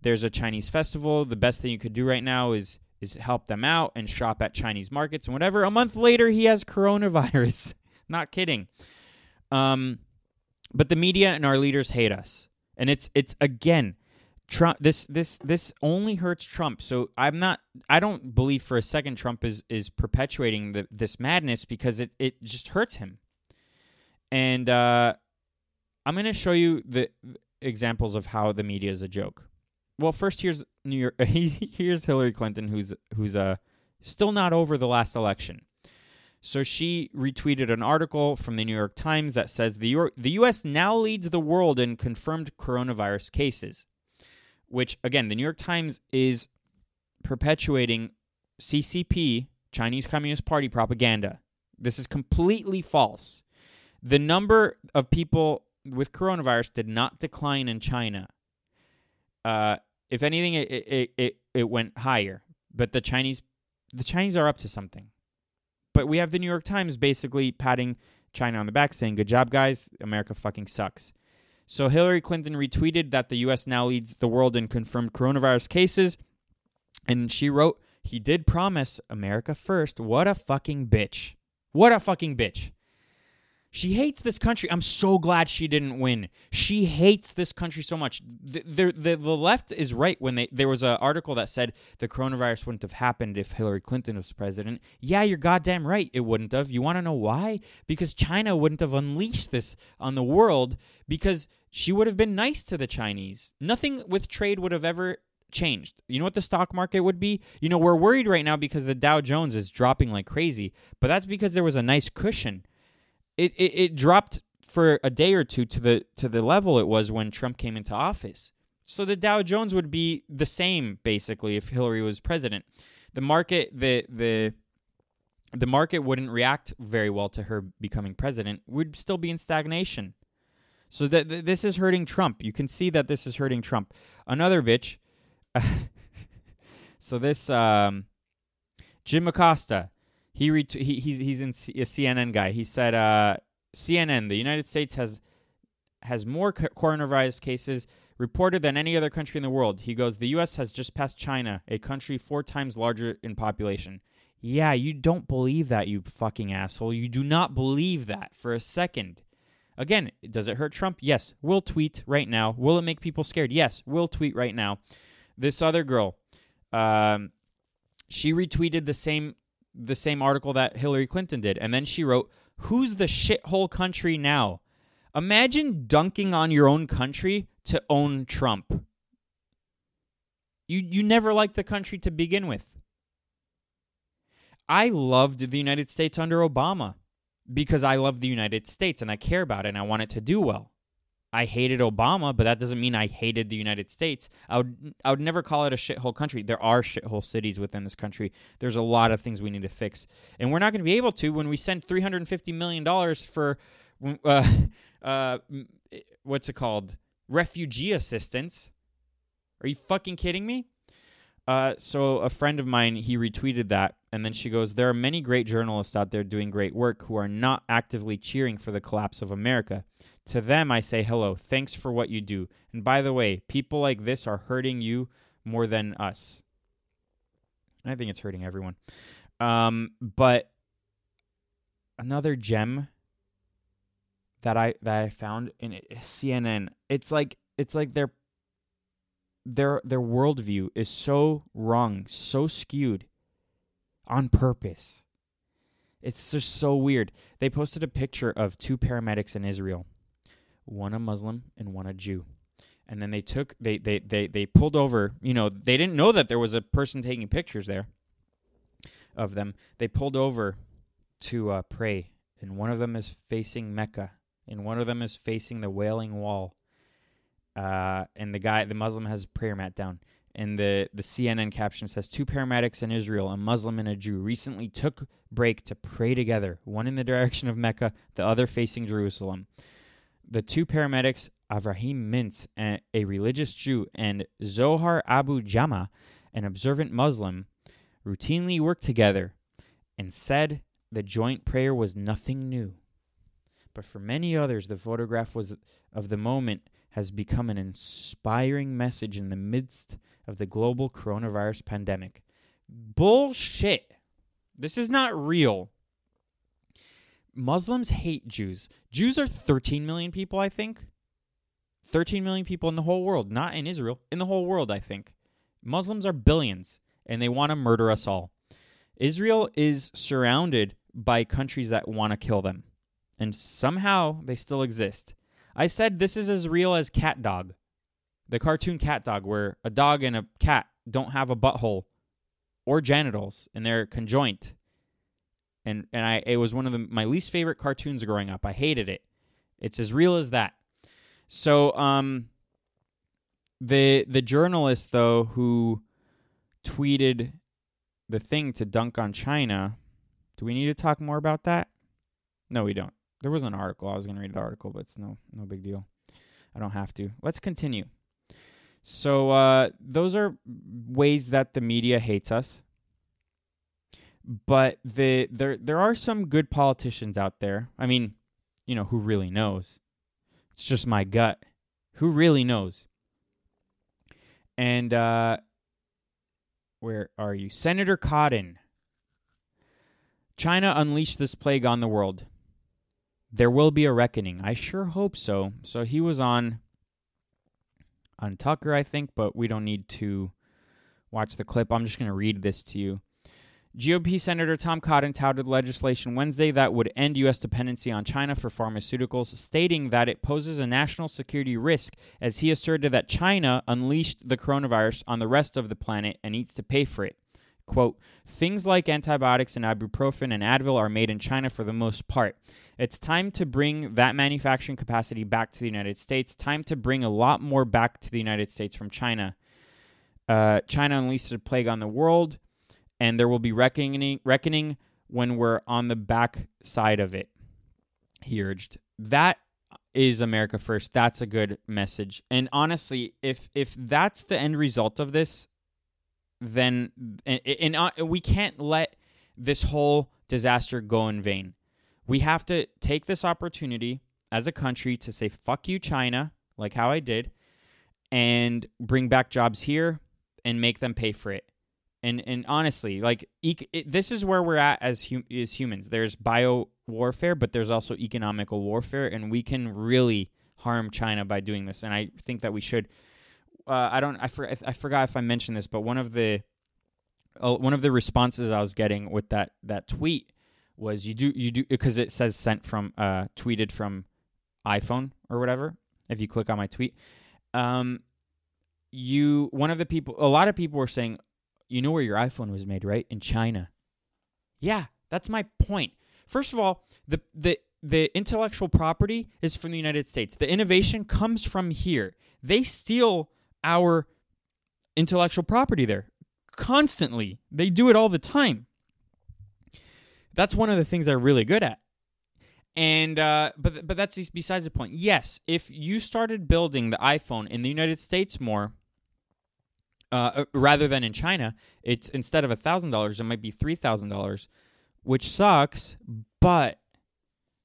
A: There's a Chinese festival. The best thing you could do right now is is help them out and shop at Chinese markets and whatever. A month later, he has coronavirus. (laughs) Not kidding. Um, but the media and our leaders hate us, and it's it's again Trump this this this only hurts Trump. So I'm not I don't believe for a second Trump is is perpetuating the, this madness because it it just hurts him. And uh I'm going to show you the examples of how the media is a joke. Well, first here's New York (laughs) here's Hillary Clinton who's who's uh still not over the last election. So she retweeted an article from the New York Times that says the York, the US now leads the world in confirmed coronavirus cases which again, the New York Times is perpetuating CCP, Chinese Communist Party propaganda. This is completely false. The number of people with coronavirus did not decline in China. Uh, if anything, it, it, it, it went higher. But the Chinese, the Chinese are up to something. But we have the New York Times basically patting China on the back, saying, "Good job, guys. America fucking sucks." So Hillary Clinton retweeted that the U.S. now leads the world in confirmed coronavirus cases. And she wrote, He did promise America first. What a fucking bitch. What a fucking bitch. She hates this country. I'm so glad she didn't win. She hates this country so much. The, the, the, the left is right when they there was an article that said the coronavirus wouldn't have happened if Hillary Clinton was president. Yeah, you're goddamn right. It wouldn't have. You want to know why? Because China wouldn't have unleashed this on the world because she would have been nice to the Chinese. Nothing with trade would have ever changed. You know what the stock market would be? You know, we're worried right now because the Dow Jones is dropping like crazy, but that's because there was a nice cushion. It it, it dropped for a day or two to the to the level it was when Trump came into office. So the Dow Jones would be the same basically if Hillary was president. The market the the the market wouldn't react very well to her becoming president. We'd still be in stagnation. So that th- this is hurting Trump. You can see that this is hurting Trump. Another bitch. (laughs) so this um, Jim Acosta, he, he he's he's in C- a CNN guy. He said uh, CNN, the United States has has more coronavirus cases reported than any other country in the world. He goes, the U.S. has just passed China, a country four times larger in population. Yeah, you don't believe that, you fucking asshole. You do not believe that for a second. Again, does it hurt Trump? Yes. We'll tweet right now. Will it make people scared? Yes. We'll tweet right now. This other girl, um, she retweeted the same the same article that Hillary Clinton did, and then she wrote, "Who's the shithole country now?" Imagine dunking on your own country to own Trump. You you never liked the country to begin with. I loved the United States under Obama because I love the United States and I care about it and I want it to do well. I hated Obama, but that doesn't mean I hated the United States. I would I would never call it a shithole country. There are shithole cities within this country. There's a lot of things we need to fix, and we're not going to be able to when we send 350 million dollars for (laughs) uh, uh, what's it called refugee assistance. Are you fucking kidding me? Uh, so a friend of mine he retweeted that, and then she goes, "There are many great journalists out there doing great work who are not actively cheering for the collapse of America. To them, I say hello. Thanks for what you do. And by the way, people like this are hurting you more than us. I think it's hurting everyone. Um, but another gem that I that I found in CNN, it's like it's like they're their their worldview is so wrong, so skewed on purpose. It's just so weird. They posted a picture of two paramedics in Israel, one a Muslim and one a Jew. And then they took they they they they pulled over, you know, they didn't know that there was a person taking pictures there of them. They pulled over to uh, pray, and one of them is facing Mecca, and one of them is facing the Wailing Wall uh, and the guy, the Muslim, has a prayer mat down. And the, the CNN caption says Two paramedics in Israel, a Muslim and a Jew, recently took break to pray together, one in the direction of Mecca, the other facing Jerusalem. The two paramedics, Avraham Mintz, a religious Jew, and Zohar Abu Jama, an observant Muslim, routinely worked together and said the joint prayer was nothing new. But for many others, the photograph was of the moment has become an inspiring message in the midst of the global coronavirus pandemic. Bullshit. This is not real. Muslims hate Jews. Jews are 13 million people, I think. 13 million people in the whole world, not in Israel, in the whole world, I think. Muslims are billions and they want to murder us all. Israel is surrounded by countries that want to kill them. And somehow they still exist. I said this is as real as Cat Dog, the cartoon Cat Dog, where a dog and a cat don't have a butthole or genitals and they're conjoint. And and I it was one of the, my least favorite cartoons growing up. I hated it. It's as real as that. So um the the journalist though who tweeted the thing to dunk on China. Do we need to talk more about that? No, we don't. There was an article. I was going to read the article, but it's no no big deal. I don't have to. Let's continue. So uh, those are ways that the media hates us. But the there there are some good politicians out there. I mean, you know, who really knows? It's just my gut. Who really knows? And uh, where are you? Senator Cotton. China unleashed this plague on the world. There will be a reckoning. I sure hope so. So he was on on Tucker, I think, but we don't need to watch the clip. I'm just going to read this to you. GOP Senator Tom Cotton touted legislation Wednesday that would end U.S. dependency on China for pharmaceuticals, stating that it poses a national security risk as he asserted that China unleashed the coronavirus on the rest of the planet and needs to pay for it. Quote, things like antibiotics and ibuprofen and Advil are made in China for the most part. It's time to bring that manufacturing capacity back to the United States. Time to bring a lot more back to the United States from China. Uh, China unleashed a plague on the world and there will be reckoning reckoning when we're on the back side of it. He urged. That is America first. That's a good message. And honestly, if if that's the end result of this, then and, and uh, we can't let this whole disaster go in vain. We have to take this opportunity as a country to say fuck you China, like how I did, and bring back jobs here and make them pay for it and and honestly, like it, this is where we're at as hum, as humans. There's bio warfare, but there's also economical warfare, and we can really harm China by doing this. And I think that we should. Uh, I don't. I, for, I forgot if I mentioned this, but one of the uh, one of the responses I was getting with that that tweet was you do you do because it says sent from uh tweeted from iPhone or whatever. If you click on my tweet, um, you one of the people a lot of people were saying you know where your iPhone was made, right? In China. Yeah, that's my point. First of all, the the the intellectual property is from the United States. The innovation comes from here. They steal our intellectual property there constantly. They do it all the time. That's one of the things they're really good at. And uh, but but that's besides the point. Yes, if you started building the iPhone in the United States more, uh, uh, rather than in China, it's instead of thousand dollars, it might be three thousand dollars, which sucks. But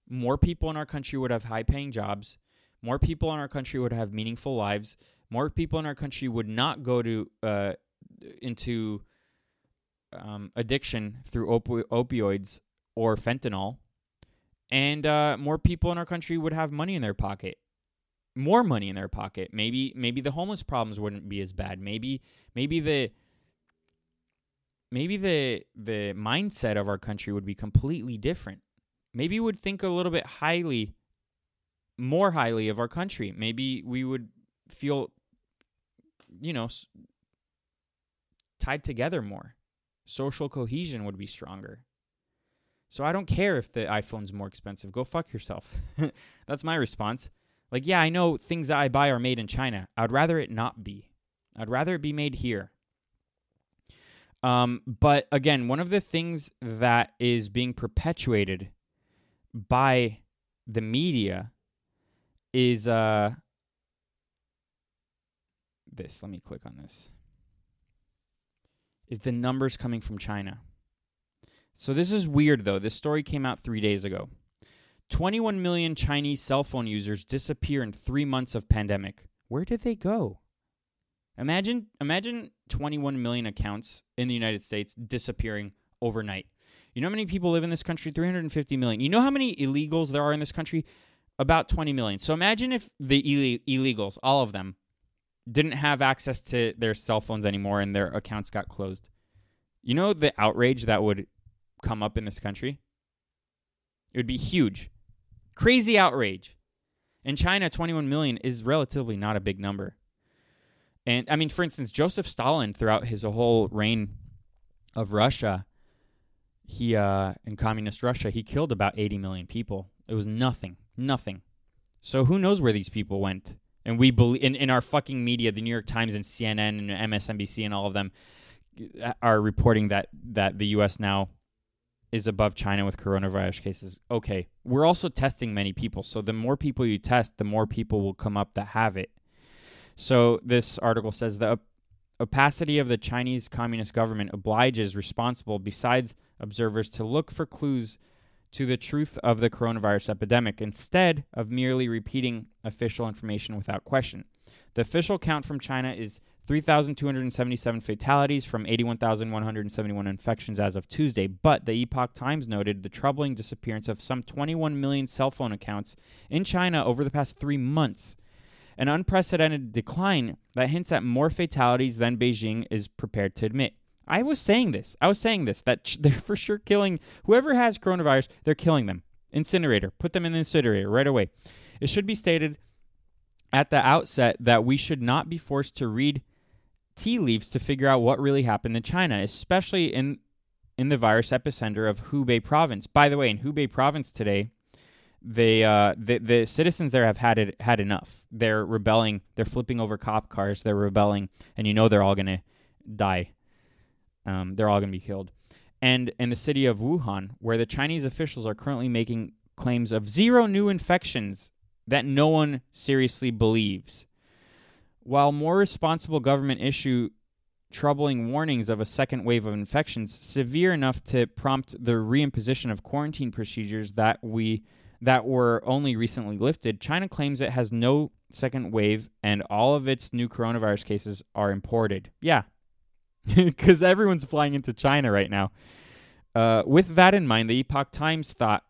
A: more people in our country would have high-paying jobs. More people in our country would have meaningful lives. More people in our country would not go to uh, into um, addiction through opi- opioids or fentanyl, and uh, more people in our country would have money in their pocket more money in their pocket. Maybe maybe the homeless problems wouldn't be as bad. Maybe maybe the maybe the the mindset of our country would be completely different. Maybe we would think a little bit highly more highly of our country. Maybe we would feel you know tied together more. Social cohesion would be stronger. So I don't care if the iPhone's more expensive. Go fuck yourself. (laughs) That's my response. Like, yeah, I know things that I buy are made in China. I'd rather it not be. I'd rather it be made here. Um, but again, one of the things that is being perpetuated by the media is uh this. Let me click on this. Is the numbers coming from China? So this is weird though. This story came out 3 days ago. 21 million Chinese cell phone users disappear in 3 months of pandemic. Where did they go? Imagine imagine 21 million accounts in the United States disappearing overnight. You know how many people live in this country? 350 million. You know how many illegals there are in this country? About 20 million. So imagine if the Ill- illegals, all of them, didn't have access to their cell phones anymore and their accounts got closed. You know the outrage that would come up in this country? It would be huge. Crazy outrage. In China, 21 million is relatively not a big number. And I mean, for instance, Joseph Stalin, throughout his whole reign of Russia, he uh, in communist Russia, he killed about 80 million people. It was nothing, nothing. So who knows where these people went? And we believe in, in our fucking media, the New York Times and CNN and MSNBC and all of them uh, are reporting that that the U.S. now is above China with coronavirus cases. Okay, we're also testing many people, so the more people you test, the more people will come up that have it. So this article says the opacity of the Chinese Communist government obliges responsible, besides observers, to look for clues to the truth of the coronavirus epidemic instead of merely repeating official information without question. The official count from China is 3,277 fatalities from 81,171 infections as of Tuesday, but the Epoch Times noted the troubling disappearance of some 21 million cell phone accounts in China over the past three months. An unprecedented decline that hints at more fatalities than Beijing is prepared to admit. I was saying this. I was saying this that (laughs) they're for sure killing whoever has coronavirus. They're killing them. Incinerator. Put them in the incinerator right away. It should be stated at the outset that we should not be forced to read tea leaves to figure out what really happened in China, especially in in the virus epicenter of Hubei province. By the way, in Hubei province today, they uh, the the citizens there have had it had enough. They're rebelling. They're flipping over cop cars. They're rebelling, and you know they're all gonna die um, they're all to be killed. And in the city of Wuhan, where the Chinese officials are currently making claims of zero new infections that no one seriously believes. While more responsible government issue troubling warnings of a second wave of infections severe enough to prompt the reimposition of quarantine procedures that we that were only recently lifted, China claims it has no second wave and all of its new coronavirus cases are imported. Yeah, (laughs) because everyone's flying into China right now. Uh, with that in mind, the Epoch Times thought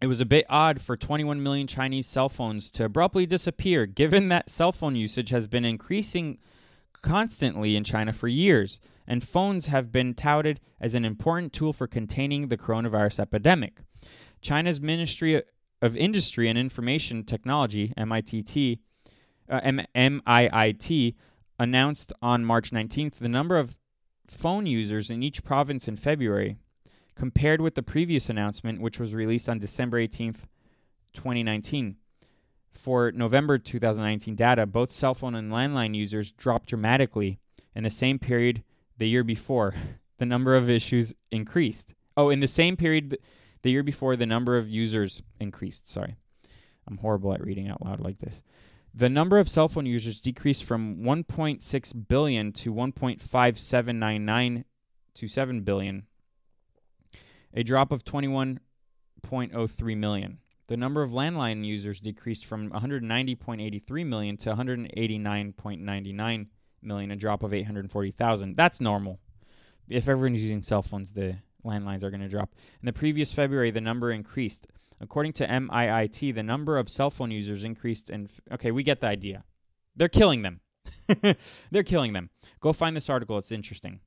A: it was a bit odd for 21 million Chinese cell phones to abruptly disappear, given that cell phone usage has been increasing constantly in China for years, and phones have been touted as an important tool for containing the coronavirus epidemic. China's Ministry of Industry and Information Technology, MITT, uh, M- MIIT, announced on March 19th the number of phone users in each province in February, compared with the previous announcement, which was released on December 18th, 2019. For November 2019 data, both cell phone and landline users dropped dramatically. In the same period the year before, (laughs) the number of issues increased. Oh, in the same period the year before, the number of users increased. Sorry. I'm horrible at reading out loud like this. The number of cell phone users decreased from 1.6 billion to 1.5799 to 7 billion, a drop of 21.03 million. The number of landline users decreased from 190.83 million to 189.99 million, a drop of 840,000. That's normal. If everyone's using cell phones, the landlines are going to drop. In the previous February, the number increased. According to MIIT, the number of cell phone users increased. And okay, we get the idea. They're killing them. (laughs) They're killing them. Go find this article. It's interesting.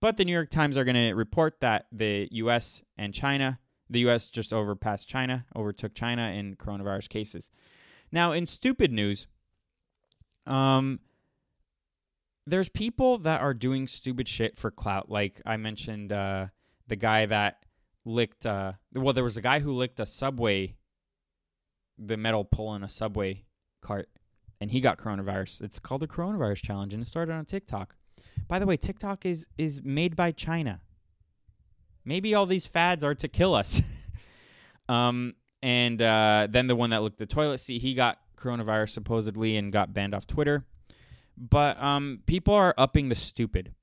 A: But the New York Times are going to report that the U.S. and China, the U.S. just overpassed China, overtook China in coronavirus cases. Now, in stupid news, um, there's people that are doing stupid shit for clout. Like I mentioned, uh, the guy that licked uh well there was a guy who licked a subway the metal pole in a subway cart and he got coronavirus it's called the coronavirus challenge and it started on tiktok by the way tiktok is is made by china maybe all these fads are to kill us (laughs) um and uh then the one that looked the toilet seat he got coronavirus supposedly and got banned off twitter but um people are upping the stupid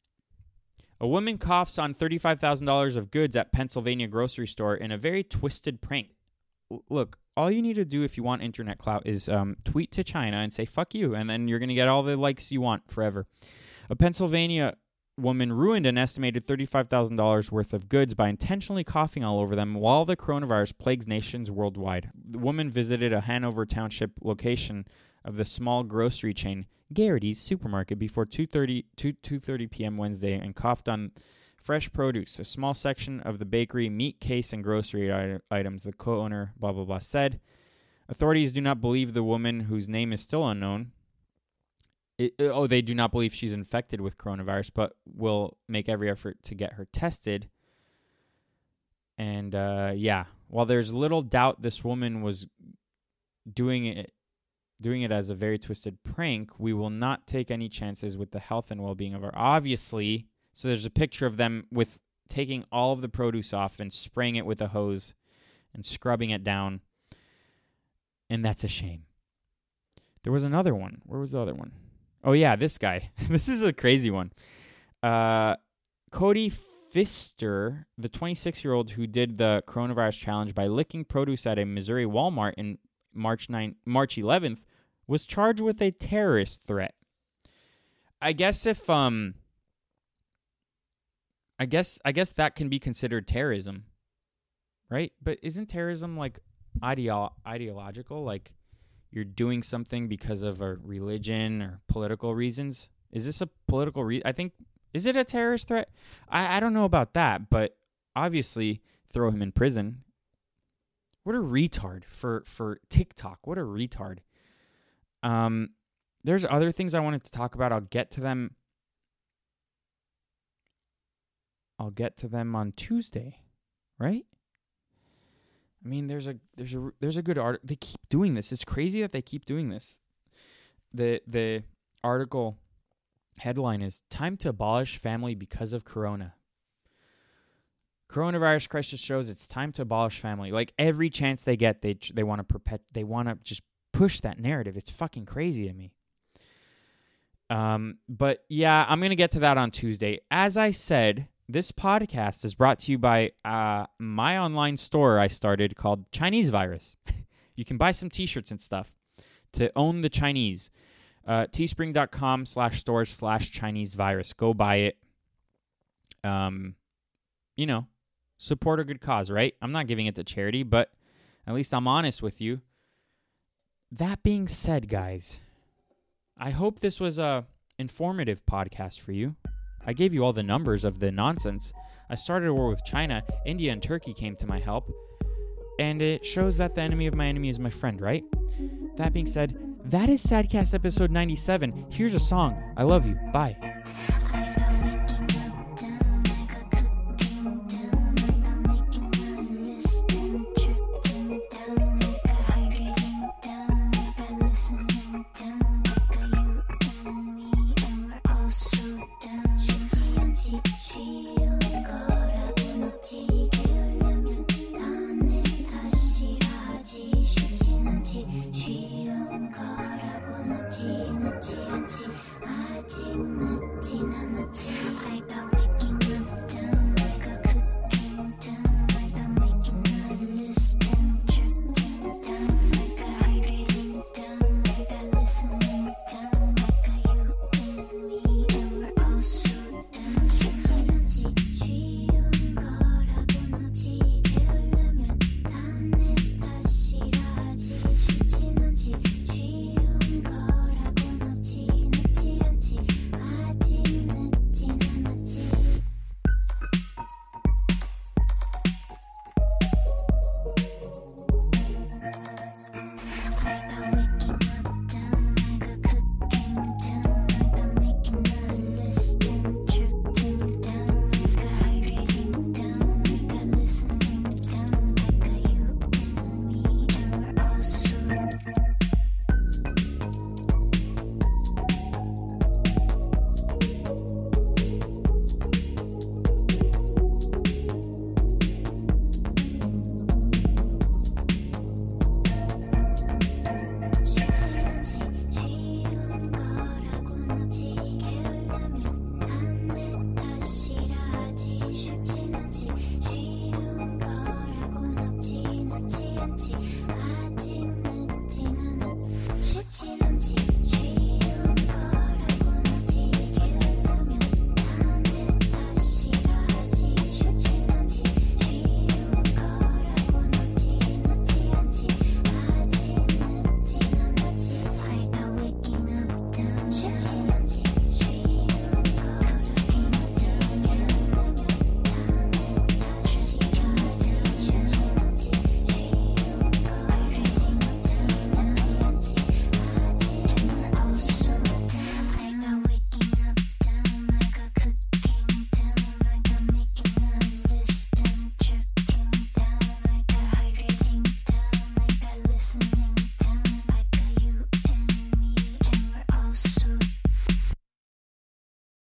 A: a woman coughs on $35,000 of goods at Pennsylvania grocery store in a very twisted prank. L- look, all you need to do if you want internet clout is um, tweet to China and say, fuck you, and then you're going to get all the likes you want forever. A Pennsylvania woman ruined an estimated $35,000 worth of goods by intentionally coughing all over them while the coronavirus plagues nations worldwide. The woman visited a Hanover Township location of the small grocery chain Gerrity's supermarket before 2:30 2, 2:30 p.m. Wednesday and coughed on fresh produce, a small section of the bakery, meat case and grocery I- items, the co-owner blah blah blah said. Authorities do not believe the woman whose name is still unknown it, oh, they do not believe she's infected with coronavirus, but will make every effort to get her tested. And uh, yeah, while there's little doubt this woman was doing it, doing it as a very twisted prank, we will not take any chances with the health and well-being of our. Obviously, so there's a picture of them with taking all of the produce off and spraying it with a hose and scrubbing it down, and that's a shame. There was another one. Where was the other one? Oh yeah, this guy. (laughs) this is a crazy one. Uh, Cody Pfister, the 26 year old who did the coronavirus challenge by licking produce at a Missouri Walmart in March 9, March 11th, was charged with a terrorist threat. I guess if um, I guess I guess that can be considered terrorism, right? But isn't terrorism like ideo- ideological? Like you're doing something because of a religion or political reasons. Is this a political I think is it a terrorist threat? I, I don't know about that, but obviously throw him in prison. What a retard for for TikTok. What a retard. Um there's other things I wanted to talk about. I'll get to them. I'll get to them on Tuesday, right? I mean, there's a there's a there's a good art. They keep doing this. It's crazy that they keep doing this. The the article headline is "Time to abolish family because of Corona." Coronavirus crisis shows it's time to abolish family. Like every chance they get, they they want to perpet they want to just push that narrative. It's fucking crazy to me. Um, but yeah, I'm gonna get to that on Tuesday. As I said, this podcast is brought to you by uh, my online store I started called Chinese Virus. (laughs) you can buy some t-shirts and stuff to own the Chinese. Uh, teespring.com slash stores slash Chinese virus. Go buy it. Um, you know, support a good cause, right? I'm not giving it to charity, but at least I'm honest with you. That being said, guys, I hope this was a informative podcast for you. I gave you all the numbers of the nonsense. I started a war with China, India and Turkey came to my help, and it shows that the enemy of my enemy is my friend, right? That being said, that is Sadcast episode 97. Here's a song. I love you. Bye.